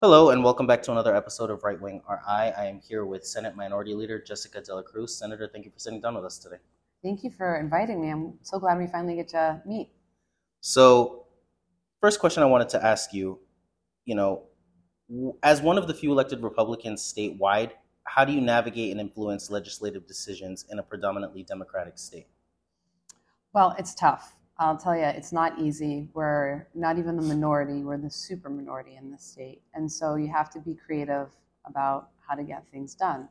Hello, and welcome back to another episode of Right Wing RI. I am here with Senate Minority Leader Jessica De La Cruz. Senator, thank you for sitting down with us today. Thank you for inviting me. I'm so glad we finally get to meet. So, first question I wanted to ask you you know, as one of the few elected Republicans statewide, how do you navigate and influence legislative decisions in a predominantly Democratic state? Well, it's tough. I'll tell you, it's not easy. We're not even the minority, we're the super minority in this state. And so you have to be creative about how to get things done.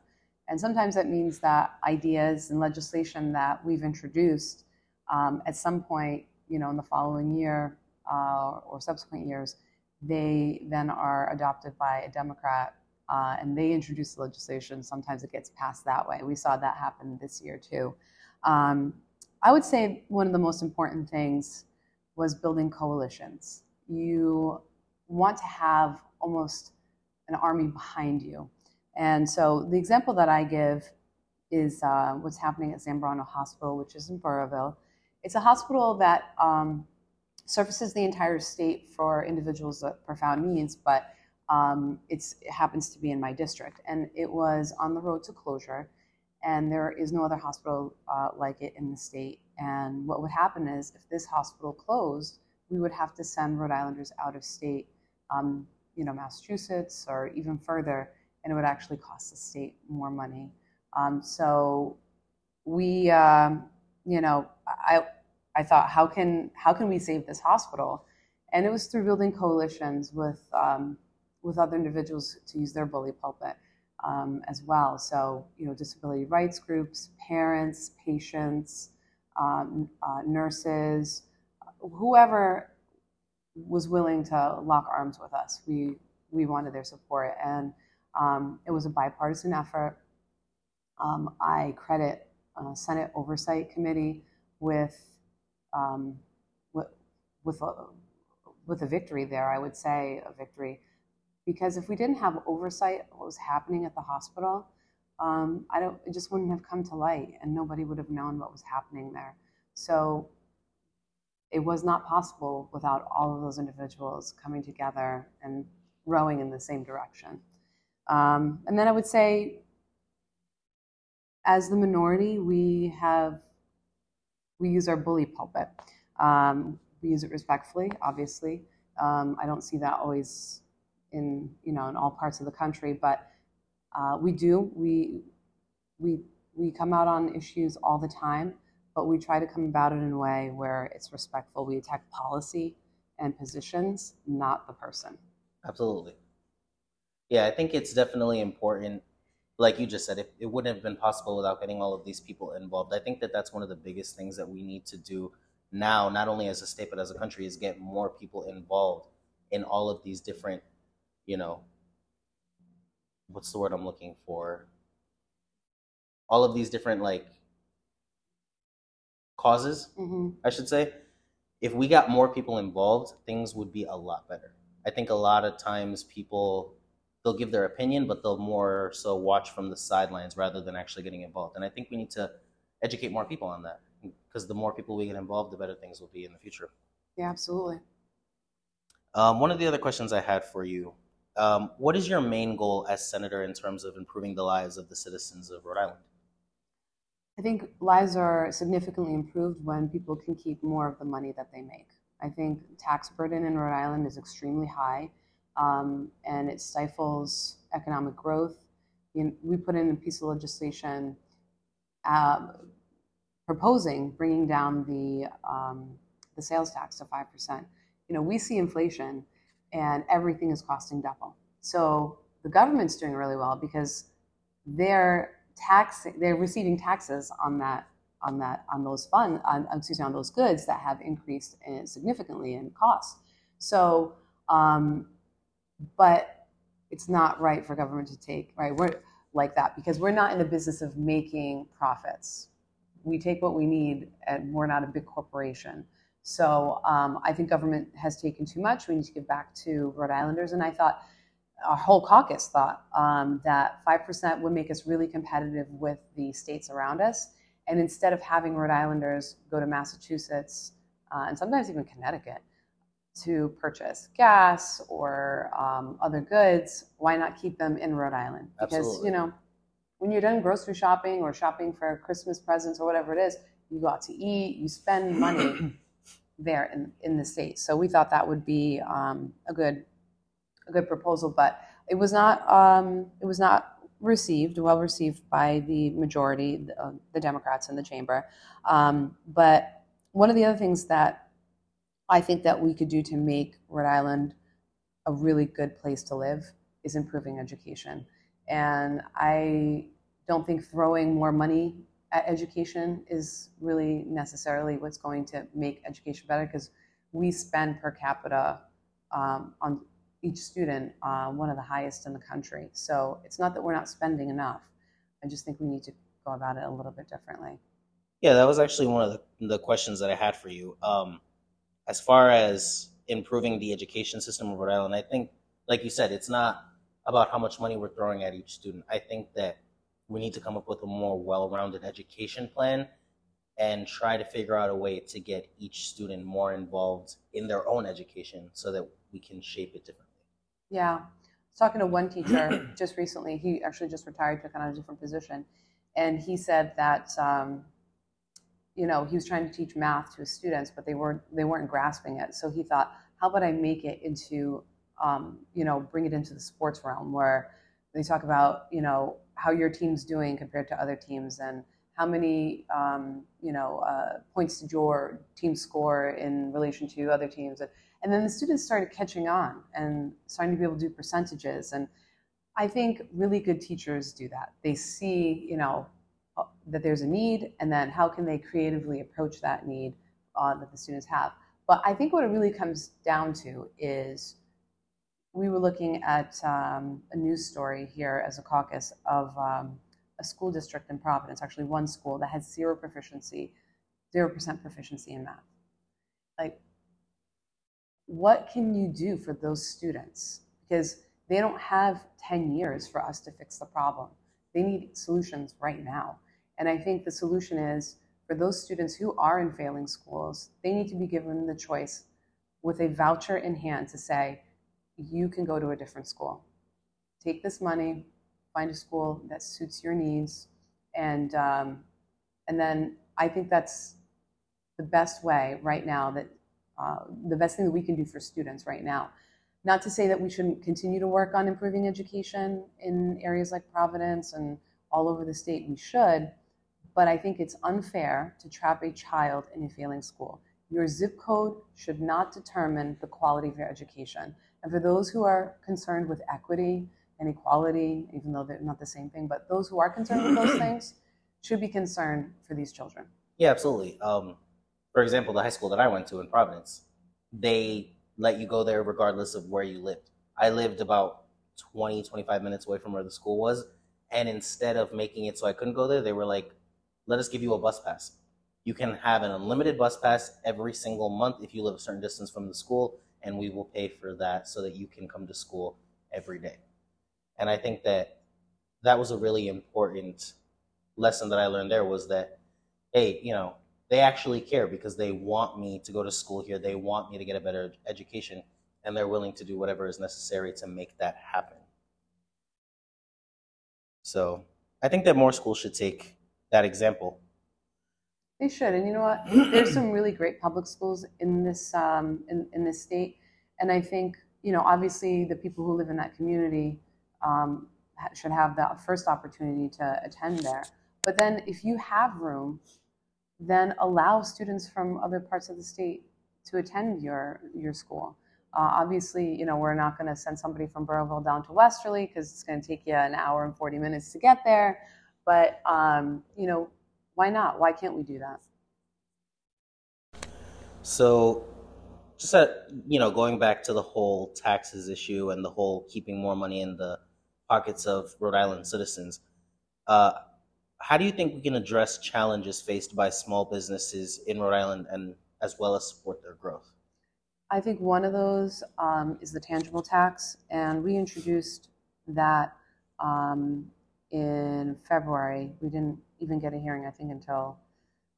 And sometimes that means that ideas and legislation that we've introduced um, at some point, you know, in the following year uh, or subsequent years, they then are adopted by a Democrat uh, and they introduce the legislation. Sometimes it gets passed that way. We saw that happen this year too. Um, I would say one of the most important things was building coalitions. You want to have almost an army behind you. And so the example that I give is uh, what's happening at Zambarano Hospital, which is in Burrillville. It's a hospital that um, the entire state for individuals with profound needs, but um, it happens to be in my district. And it was on the road to closure and there is no other hospital uh, like it in the state. And what would happen is if this hospital closed, we would have to send Rhode Islanders out of state, um, you know, Massachusetts or even further, and it would actually cost the state more money. Um, so we, um, you know, I, I thought, how can how can we save this hospital? And it was through building coalitions with um, with other individuals to use their bully pulpit um, as well. So, you know, disability rights groups, parents, patients, um, uh, nurses, whoever was willing to lock arms with us. We we wanted their support, and um, it was a bipartisan effort. Um, I credit uh, Senate Oversight Committee with um, with with a, with a victory there. I would say a victory because if we didn't have oversight of what was happening at the hospital, um, I don't, it just wouldn't have come to light and nobody would have known what was happening there. So it was not possible without all of those individuals coming together and rowing in the same direction. Um, and then I would say, as the minority, we have, we use our bully pulpit. Um, we use it respectfully, obviously. Um, I don't see that always in you know in all parts of the country, but uh, we do we we we come out on issues all the time, but we try to come about it in a way where it's respectful. We attack policy and positions, not the person. Absolutely. Yeah, I think it's definitely important. Like you just said, it, it wouldn't have been possible without getting all of these people involved. I think that that's one of the biggest things that we need to do now, not only as a state but as a country, is get more people involved in all of these different you know, what's the word I'm looking for? All of these different like causes, mm-hmm. I should say. If we got more people involved, things would be a lot better. I think a lot of times people they'll give their opinion, but they'll more so watch from the sidelines rather than actually getting involved. And I think we need to educate more people on that because the more people we get involved, the better things will be in the future. Yeah, absolutely. Um, one of the other questions I had for you um, what is your main goal as senator in terms of improving the lives of the citizens of Rhode Island? I think lives are significantly improved when people can keep more of the money that they make. I think tax burden in Rhode Island is extremely high, um, and it stifles economic growth. We put in a piece of legislation uh, proposing bringing down the um, the sales tax to five percent. You know, we see inflation and everything is costing double. So the government's doing really well because they're taxing, they're receiving taxes on that on that on those fund on, excuse me on those goods that have increased in, significantly in cost. So, um, but it's not right for government to take right we're like that because we're not in the business of making profits. We take what we need, and we're not a big corporation. So um, I think government has taken too much. We need to give back to Rhode Islanders. And I thought, our whole caucus thought um, that 5% would make us really competitive with the states around us. And instead of having Rhode Islanders go to Massachusetts uh, and sometimes even Connecticut, to purchase gas or um, other goods, why not keep them in Rhode Island? Because Absolutely. you know, when you're done grocery shopping or shopping for Christmas presents or whatever it is, you go out to eat, you spend money there in, in the state. So we thought that would be um, a good a good proposal, but it was not um, it was not received well received by the majority, the, uh, the Democrats in the chamber. Um, but one of the other things that I think that we could do to make Rhode Island a really good place to live is improving education. And I don't think throwing more money education is really necessarily what's going to make education better because we spend per capita um, on each student uh, one of the highest in the country. So it's not that we're not spending enough. I just think we need to go about it a little bit differently. Yeah, that was actually one of the, the questions that I had for you. Um, as far as improving the education system of Rhode Island, I think, like you said, it's not about how much money we're throwing at each student. I think that we need to come up with a more well-rounded education plan and try to figure out a way to get each student more involved in their own education so that we can shape it differently. Yeah. I was talking to one teacher just recently. He actually just retired, took on a different position. And he said that, um, you know, he was trying to teach math to his students, but they weren't, they weren't grasping it. So he thought, how about I make it into, um, you know, bring it into the sports realm where they talk about, you know, how your team's doing compared to other teams and how many, um, you know, uh, points did your team score in relation to other teams. And, and then the students started catching on and starting to be able to do percentages. And I think really good teachers do that. They see, you know, uh, that there's a need, and then how can they creatively approach that need uh, that the students have. But I think what it really comes down to is we were looking at um, a news story here as a caucus of um, a school district in Providence, actually one school that has zero proficiency, zero percent proficiency in math. Like, what can you do for those students? Because they don't have 10 years for us to fix the problem. They need solutions right now. And I think the solution is for those students who are in failing schools, they need to be given the choice with a voucher in hand to say, you can go to a different school. Take this money, find a school that suits your needs, and um, and then I think that's the best way right now that uh, the best thing that we can do for students right now. Not to say that we shouldn't continue to work on improving education in areas like Providence and all over the state. We should, but I think it's unfair to trap a child in a failing school. Your zip code should not determine the quality of your education. And for those who are concerned with equity and equality, even though they're not the same thing, but those who are concerned with those things should be concerned for these children. Yeah, absolutely. Um, for example, the high school that I went to in Providence, they let you go there regardless of where you lived. I lived about 20, 25 minutes away from where the school was. And instead of making it so I couldn't go there, they were like, let us give you a bus pass. You can have an unlimited bus pass every single month if you live a certain distance from the school, and we will pay for that so that you can come to school every day. And I think that that was a really important lesson that I learned there was that, hey, you know, they actually care because they want me to go to school here. They want me to get a better education, and they're willing to do whatever is necessary to make that happen. So I think that more schools should take that example. They should, and you know what? There's some really great public schools in this um, in, in this state, and I think you know obviously the people who live in that community um, should have the first opportunity to attend there. But then, if you have room, then allow students from other parts of the state to attend your your school. Uh, obviously, you know we're not going to send somebody from Burrillville down to Westerly because it's going to take you an hour and 40 minutes to get there. But um, you know, why not? Why can't we do that? So, just at, you know, going back to the whole taxes issue and the whole keeping more money in the pockets of Rhode Island citizens, uh, how do you think we can address challenges faced by small businesses in Rhode Island and as well as support their growth? I think one of those um, is the tangible tax, and we introduced that um, in February. We didn't even get a hearing, I think, until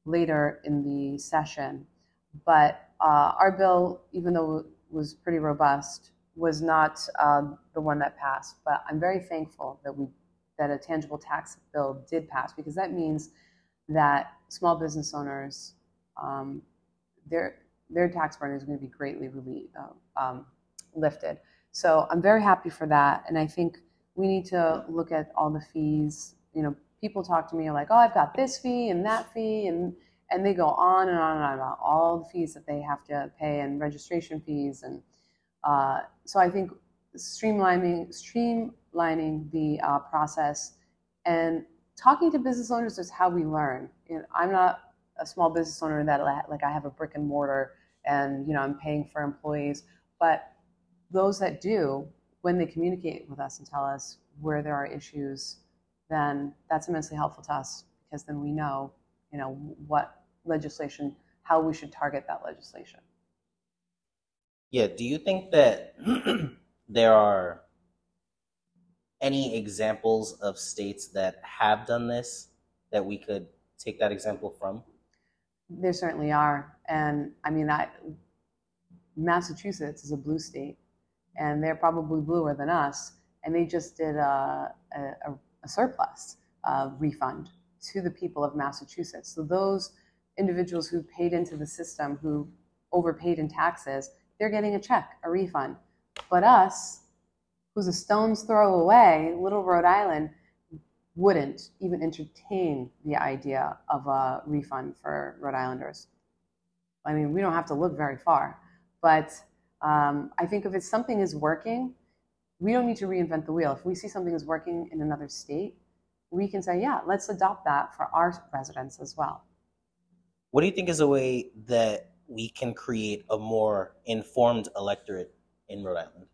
later in the session. But uh, our bill, even though it was pretty robust, was not uh, the one that passed. But I'm very thankful that we that a tangible tax bill did pass because that means that small business owners um, their their tax burden is going to be greatly relieved, uh, um, lifted. So I'm very happy for that, and I think we need to look at all the fees. You know, people talk to me like, "Oh, I've got this fee and that fee," and and they go on and on and on about all the fees that they have to pay and registration fees, and uh, so I think streamlining streamlining the uh, process and talking to business owners is how we learn. You know, I'm not a small business owner that like I have a brick and mortar and you know I'm paying for employees, but those that do, when they communicate with us and tell us where there are issues, then that's immensely helpful to us because then we know, you know, what legislation, how we should target that legislation. Yeah. Do you think that there are any examples of states that have done this that we could take that example from? There certainly are, and I mean, I, Massachusetts is a blue state, and they're probably bluer than us, and they just did a, a, a surplus uh, refund to the people of Massachusetts. So those individuals who paid into the system, who overpaid in taxes, they're getting a check, a refund. But us, who's a stone's throw away, little Rhode Island, wouldn't even entertain the idea of a refund for Rhode Islanders. I mean, we don't have to look very far, but um, I think if it's something is working, we don't need to reinvent the wheel. If we see something is working in another state, we can say, yeah, let's adopt that for our residents as well. What do you think is a way that we can create a more informed electorate in Rhode Island?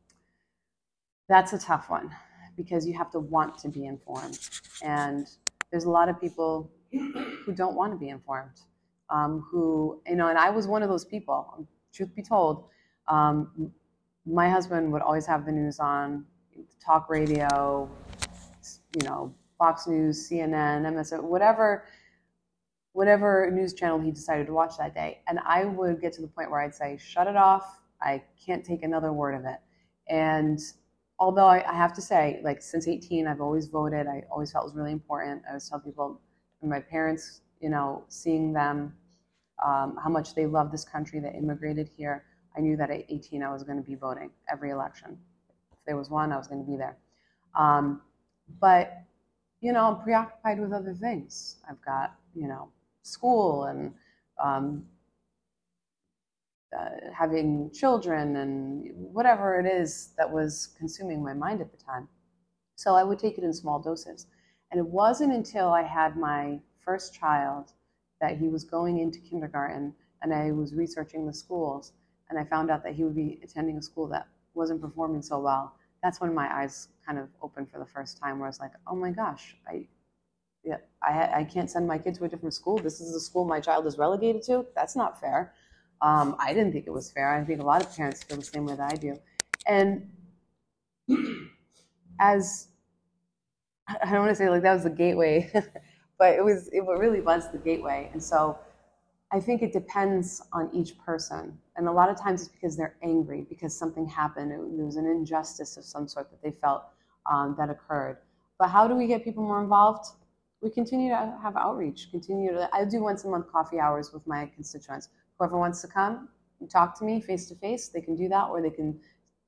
That's a tough one because you have to want to be informed. And there's a lot of people who don't want to be informed, um, who, you know, and I was one of those people, truth be told. Um, my husband would always have the news on, talk radio, you know, Fox News, CNN, MSN, whatever, whatever news channel he decided to watch that day. And I would get to the point where I'd say, shut it off. I can't take another word of it. And although I, I, have to say, like since 18, I've always voted. I always felt it was really important. I always tell people, my parents, you know, seeing them, um, how much they love this country, that immigrated here. I knew that at 18, I was going to be voting every election. If there was one, I was going to be there. Um, but, you know, I'm preoccupied with other things. I've got, you know, school and um, uh, having children and whatever it is that was consuming my mind at the time. So I would take it in small doses. And it wasn't until I had my first child that he was going into kindergarten and I was researching the schools and I found out that he would be attending a school that wasn't performing so well. That's when my eyes kind of opened for the first time where I was like, oh my gosh, I, yeah, I, I can't send my kid to a different school. This is the school my child is relegated to. That's not fair. Um, I didn't think it was fair. I think a lot of parents feel the same way that I do. And as I don't want to say like that was the gateway, but it was it really was the gateway. And so I think it depends on each person. And a lot of times it's because they're angry because something happened. It, there was an injustice of some sort that they felt um, that occurred. But how do we get people more involved? We continue to have outreach. Continue to. I do once a month coffee hours with my constituents whoever wants to come talk to me face to face, they can do that, or they can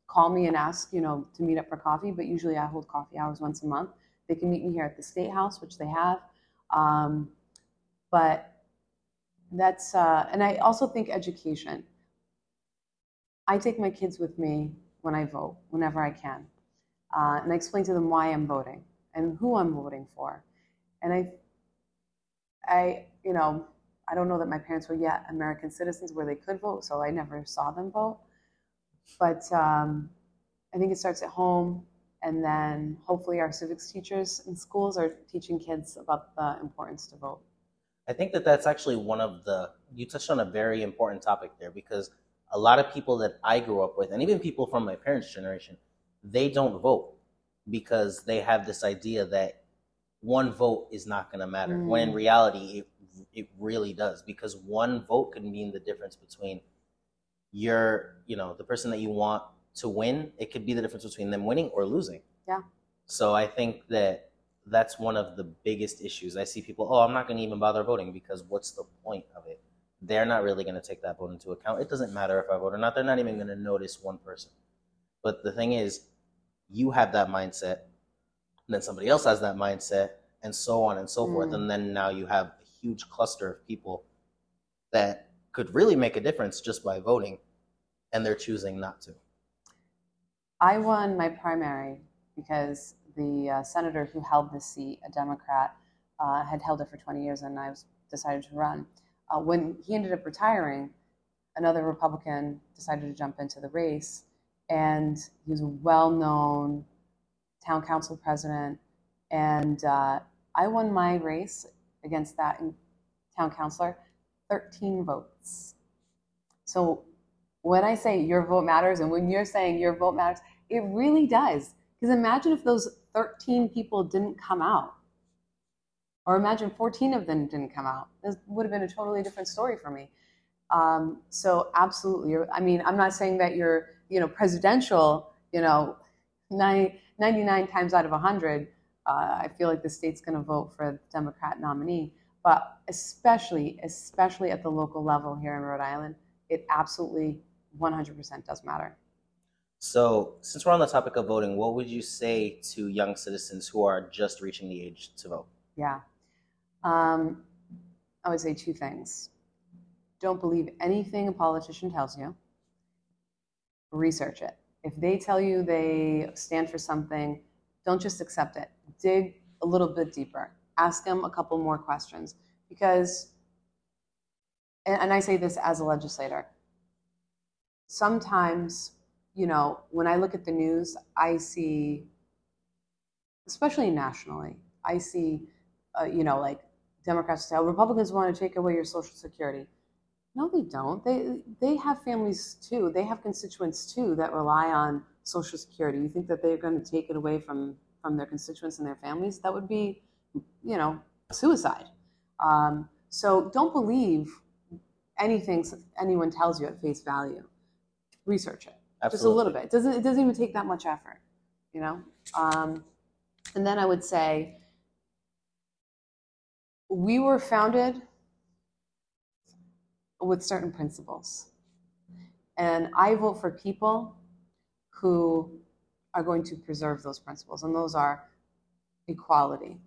call me and ask, you know, to meet up for coffee. But usually I hold coffee hours once a month. They can meet me here at the State House, which they have. Um, but that's, uh, and I also think education. I take my kids with me when I vote, whenever I can. Uh, and I explain to them why I'm voting and who I'm voting for. And I, I, you know, I don't know that my parents were yet American citizens where they could vote, so I never saw them vote. But um, I think it starts at home, and then hopefully our civics teachers in schools are teaching kids about the importance to vote. I think that that's actually one of the, you touched on a very important topic there because a lot of people that I grew up with, and even people from my parents' generation, they don't vote because they have this idea that one vote is not going to matter. Mm. When in reality, it it really does because one vote could mean the difference between you're, you know, the person that you want to win, it could be the difference between them winning or losing. Yeah. So I think that that's one of the biggest issues. I see people, oh, I'm not going to even bother voting because what's the point of it? They're not really going to take that vote into account. It doesn't matter if I vote or not. They're not even going to notice one person. But the thing is, you have that mindset, and then somebody else has that mindset, and so on and so mm. forth. And then now you have a huge cluster of people that could really make a difference just by voting, and they're choosing not to. I won my primary because the uh, senator who held the seat, a Democrat, uh, had held it for 20 years, and I was decided to run. Uh, when he ended up retiring, another Republican decided to jump into the race, and he was a well-known town council president. And uh, I won my race against that town councilor, 13 votes. So when I say your vote matters, and when you're saying your vote matters, it really does. Because imagine if those 13 people didn't come out. Or imagine 14 of them didn't come out. This would have been a totally different story for me. Um, so absolutely. I mean, I'm not saying that you're, you know, presidential, you know, 99 times out of 100, uh, I feel like the state's going to vote for a Democrat nominee. But especially, especially at the local level here in Rhode Island, it absolutely 100% does matter. So, since we're on the topic of voting, what would you say to young citizens who are just reaching the age to vote? Yeah. Um, I would say two things. Don't believe anything a politician tells you, research it. If they tell you they stand for something, don't just accept it. Dig a little bit deeper. Ask them a couple more questions. Because, and I say this as a legislator, sometimes you know, when I look at the news, I see, especially nationally, I see, uh, you know, like Democrats say, oh, Republicans want to take away your Social Security. No, they don't. They they have families too. They have constituents too that rely on Social Security. You think that they're going to take it away from from their constituents and their families? That would be, you know, suicide. Um, so don't believe anything anyone tells you at face value. Research it. Absolutely. just a little bit. It doesn't it doesn't even take that much effort, you know. Um, and then I would say we were founded with certain principles, and I vote for people who are going to preserve those principles, and those are equality,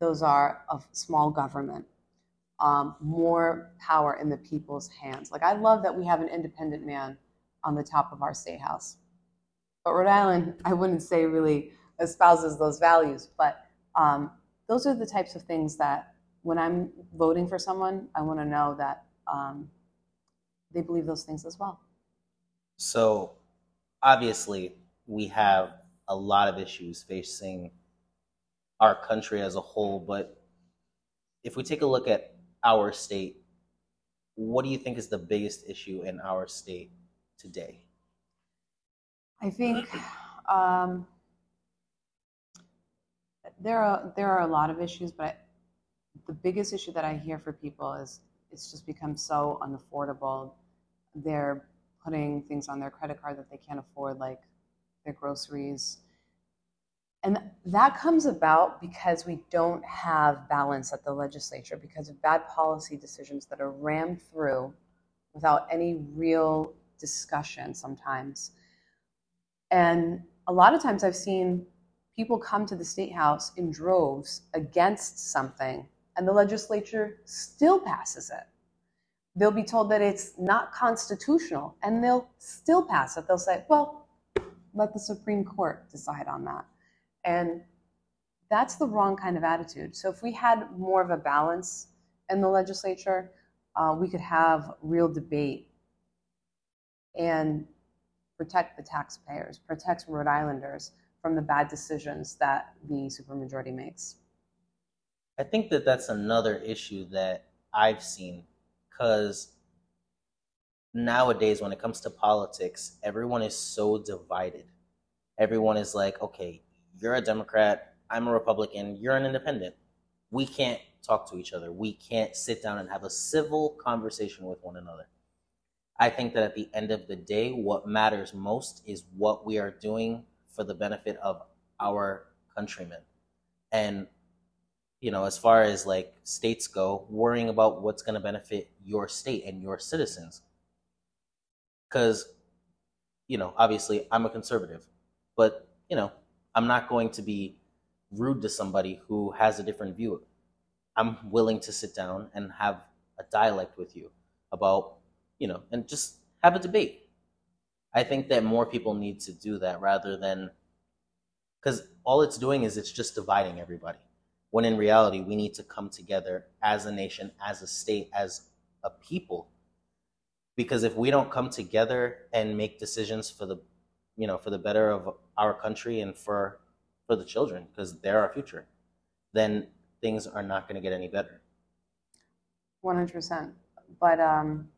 those are of small government, um, more power in the people's hands. Like I love that we have an independent man on the top of our state house. But Rhode Island, I wouldn't say really espouses those values, but um, those are the types of things that when I'm voting for someone, I want to know that um, they believe those things as well. So, obviously, we have a lot of issues facing our country as a whole, but if we take a look at our state, what do you think is the biggest issue in our state today? I think um, there are there are a lot of issues, but I, the biggest issue that I hear for people is it's just become so unaffordable. They're putting things on their credit card that they can't afford, like their groceries. And that comes about because we don't have balance at the legislature because of bad policy decisions that are rammed through without any real discussion sometimes. And a lot of times I've seen people come to the state house in droves against something, and the legislature still passes it. They'll be told that it's not constitutional, and they'll still pass it. They'll say, well, let the Supreme Court decide on that. And that's the wrong kind of attitude. So if we had more of a balance in the legislature, uh, we could have real debate and protect the taxpayers, protect Rhode Islanders from the bad decisions that the supermajority makes. I think that that's another issue that I've seen because nowadays, when it comes to politics, everyone is so divided. Everyone is like, okay, you're a Democrat, I'm a Republican, you're an independent. We can't talk to each other. We can't sit down and have a civil conversation with one another. I think that at the end of the day, what matters most is what we are doing for the benefit of our countrymen. And, you know, as far as like states go, worrying about what's going to benefit your state and your citizens. Because, you know, obviously I'm a conservative, but, you know, I'm not going to be rude to somebody who has a different view. I'm willing to sit down and have a dialect with you about you know, and just have a debate. I think that more people need to do that rather than because all it's doing is it's just dividing everybody. When in reality, we need to come together as a nation, as a state, as a people. Because if we don't come together and make decisions for the, you know, for the better of our country and for for the children, because they're our future, then things are not going to get any better. One hundred percent. But um,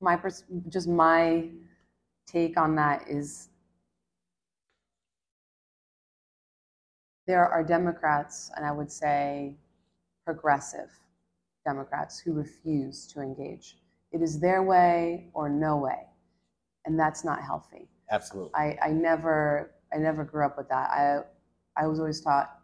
my pers- just my take on that is there are Democrats, and I would say progressive Democrats, who refuse to engage. It is their way or no way, and that's not healthy. Absolutely. I, I never I never grew up with that. I I was always taught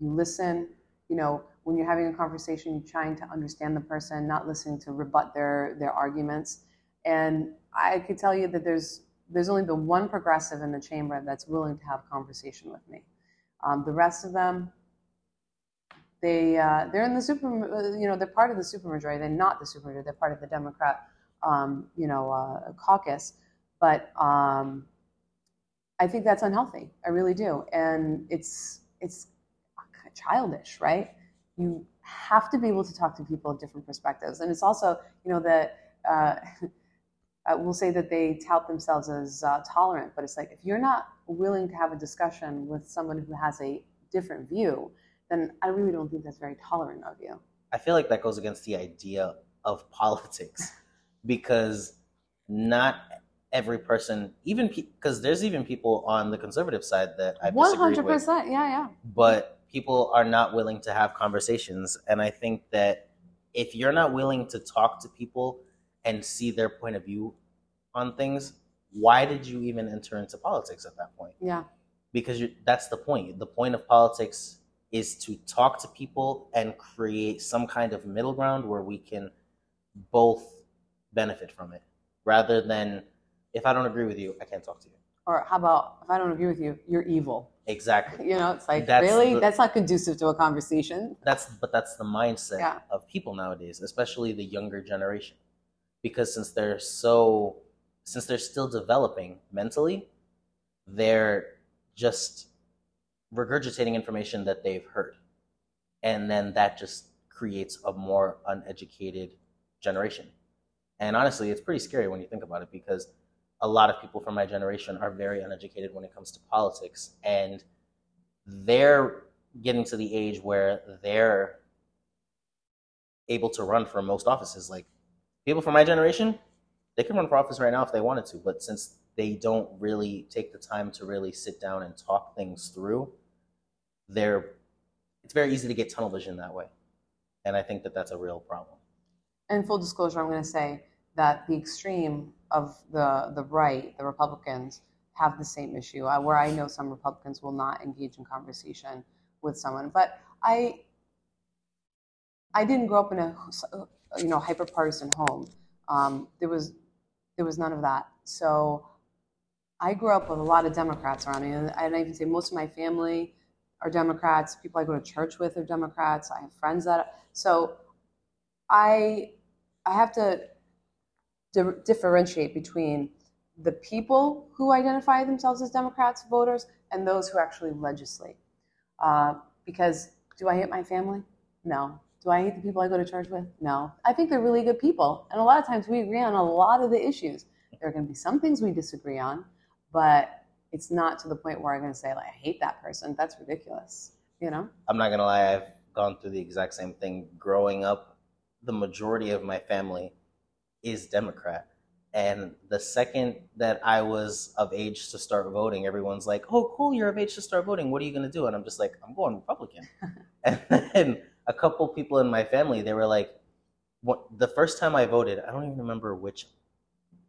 you listen, you know, when you're having a conversation, you're trying to understand the person, not listening to rebut their their arguments. And I could tell you that there's there's only the one progressive in the chamber that's willing to have a conversation with me. Um, the rest of them, they uh, they're in the super, you know, they're part of the supermajority. They're not the supermajority. They're part of the Democrat, um, you know, uh, caucus. But um, I think that's unhealthy. I really do, and it's it's childish, right? You have to be able to talk to people of different perspectives. And it's also, you know, that uh, we'll say that they tout themselves as uh, tolerant, but it's like if you're not willing to have a discussion with someone who has a different view, then I really don't think that's very tolerant of you. I feel like that goes against the idea of politics because not every person, even because pe- there's even people on the conservative side that I one hundred percent, yeah, yeah. But people are not willing to have conversations. And I think that if you're not willing to talk to people and see their point of view on things, why did you even enter into politics at that point? Yeah. Because that's the point. The point of politics is to talk to people and create some kind of middle ground where we can both benefit from it rather than if I don't agree with you, I can't talk to you. Or how about if I don't agree with you, you're evil. Exactly. You know, it's like that's really the, that's not conducive to a conversation. That's but that's the mindset yeah. of people nowadays, especially the younger generation. Because since they're so since they're still developing mentally, they're just regurgitating information that they've heard. And then that just creates a more uneducated generation. And honestly, it's pretty scary when you think about it because a lot of people from my generation are very uneducated when it comes to politics and they're getting to the age where they're able to run for most offices. Like people from my generation they can run for office right now if they wanted to but since they don't really take the time to really sit down and talk things through they're it's very easy to get tunnel vision that way. And i think that that's a real problem. And full disclosure i'm going to say that the extreme of the the right, the Republicans, have the same issue. Uh, where I know some Republicans will not engage in conversation with someone, but I I didn't grow up in a you know hyper partisan home. Um, there was there was none of that. So I grew up with a lot of Democrats around me, and I even say most of my family are Democrats. People I go to church with are Democrats. I have friends that so I I have to di- differentiate between the people who identify themselves as Democrats voters and those who actually legislate. Uh, because do I hate my family? No. Do I hate the people I go to church with? No. I think they're really good people. And a lot of times we agree on a lot of the issues. There are going to be some things we disagree on, but it's not to the point where I'm going to say, like, I hate that person. That's ridiculous. You know? I'm not going to lie. I've gone through the exact same thing growing up. The majority of my family is Democrat. And the second that I was of age to start voting, everyone's like, "Oh, cool, you're of age to start voting. What are you going to do?" And I'm just like, "I'm going Republican." and then a couple people in my family, they were like, "What?" The first time I voted, I don't even remember which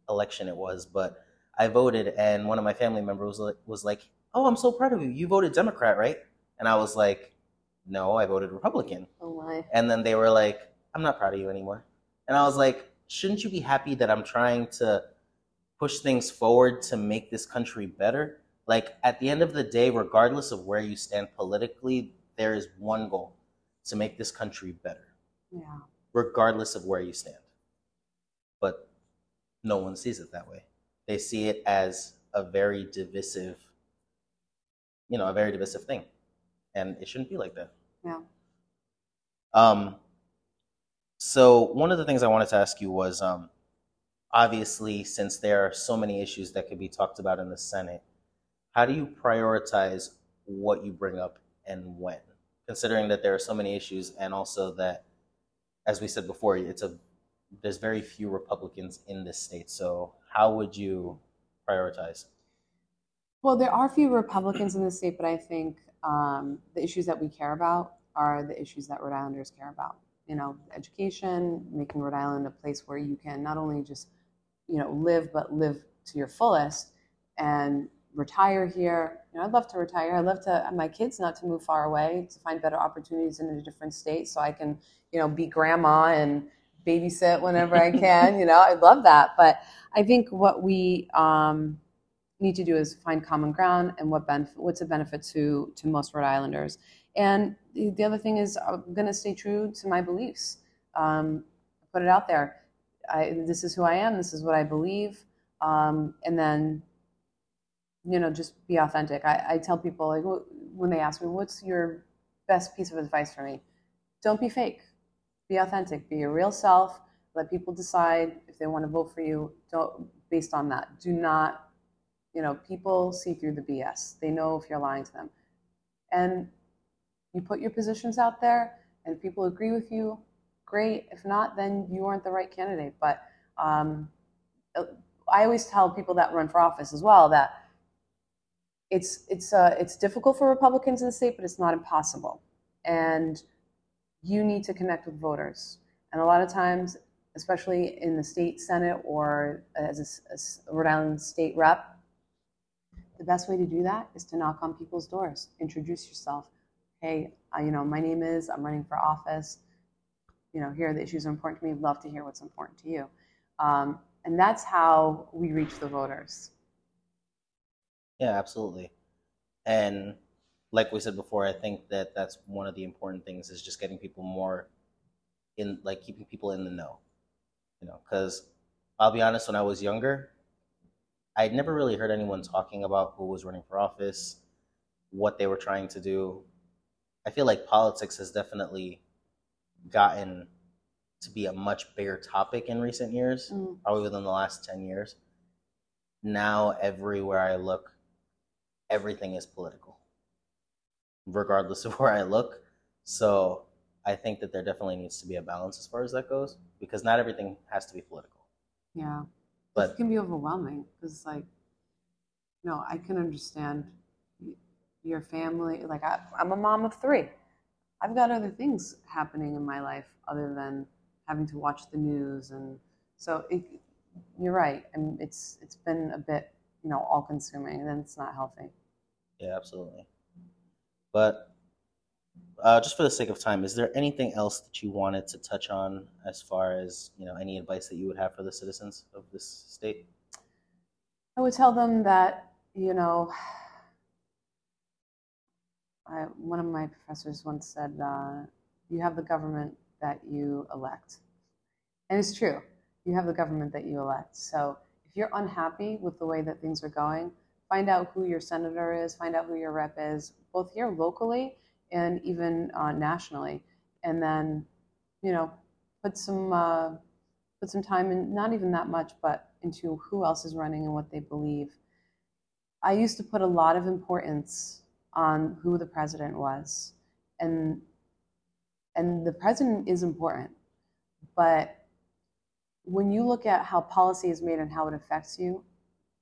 election it was, but I voted, and one of my family members was like, was like, "Oh, I'm so proud of you. You voted Democrat, right?" And I was like, "No, I voted Republican." Oh my. And then they were like, "I'm not proud of you anymore." And I was like, "Shouldn't you be happy that I'm trying to push things forward to make this country better?" Like at the end of the day, regardless of where you stand politically, there is one goal: to make this country better, Yeah. regardless of where you stand. But no one sees it that way. They see it as a very divisive, you know, a very divisive thing, and it shouldn't be like that. Yeah. Um, so one of the things I wanted to ask you was, um, obviously, since there are so many issues that could be talked about in the Senate, how do you prioritize what you bring up and when? Considering that there are so many issues, and also that, as we said before, it's a there's very few Republicans in this state. So how would you prioritize? Well, there are few Republicans in the state, but I think um, the issues that we care about are the issues that Rhode Islanders care about. You know, education, making Rhode Island a place where you can not only just, you know, live, but live to your fullest and retire here. You know, I'd love to retire. I'd love to my kids not to move far away to find better opportunities in a different state so I can, you know, be grandma and babysit whenever I can. you know, I love that. But I think what we um, need to do is find common ground and what benefit, what's a benefit to to most Rhode Islanders. And the, the other thing is, I'm going to stay true to my beliefs. Um, put it out there. I, this is who I am. This is what I believe. Um, and then, you know, just be authentic. I, I tell people like when they ask me, "What's your best piece of advice for me?" Don't be fake be authentic, be your real self. Let people decide if they want to vote for you. Don't based on that. Do not, you know, people see through the BS. They know if you're lying to them, and you put your positions out there, and if people agree with you, great. If not, then you aren't the right candidate. But um, I always tell people that run for office as well that it's it's uh, it's difficult for Republicans in the state, but it's not impossible. And you need to connect with voters. And a lot of times, especially in the state senate or as a, a Rhode Island state rep, the best way to do that is to knock on people's doors, introduce yourself. Hey, you know, my name is, I'm running for office. You know, here are the issues are important to me. Love to hear what's important to you. Um, and that's how we reach the voters. Yeah, absolutely. And like we said before, I think that that's one of the important things is just getting people more in, like keeping people in the know. You know, because I'll be honest, when I was younger, I'd never really heard anyone talking about who was running for office, what they were trying to do. I feel like politics has definitely gotten to be a much bigger topic in recent years, mm. probably within the last 10 years. Now, everywhere I look, everything is political regardless of where I look. So I think that there definitely needs to be a balance as far as that goes because not everything has to be political. Yeah. But it can be overwhelming because, it's like, you know, I can understand your family. Like, I, I'm a mom of three. I've got other things happening in my life other than having to watch the news, and so it, you're right. and it's it's been a bit, you know, all consuming, and it's not healthy. Yeah, absolutely. But uh, just for the sake of time, is there anything else that you wanted to touch on as far as you know any advice that you would have for the citizens of this state? I would tell them that you know, I, one of my professors once said, uh, "You have the government that you elect," and it's true. You have the government that you elect. So if you're unhappy with the way that things are going, find out who your senator is, find out who your rep is, both here locally and even uh, nationally, and then you know put some uh, put some time in not even that much, but into who else is running and what they believe. I used to put a lot of importance on who the president was, and and the president is important, but when you look at how policy is made and how it affects you,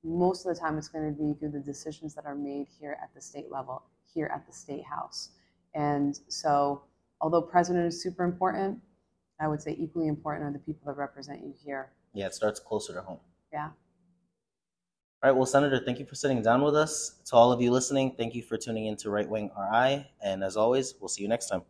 most of the time it's going to be through the decisions that are made here at the state level, here at the state house. And so, although president is super important, I would say equally important are the people that represent you here. Yeah, it starts closer to home. Yeah. All right, well, Senator, thank you for sitting down with us. To all of you listening, thank you for tuning in to Right Wing RI. And as always, we'll see you next time.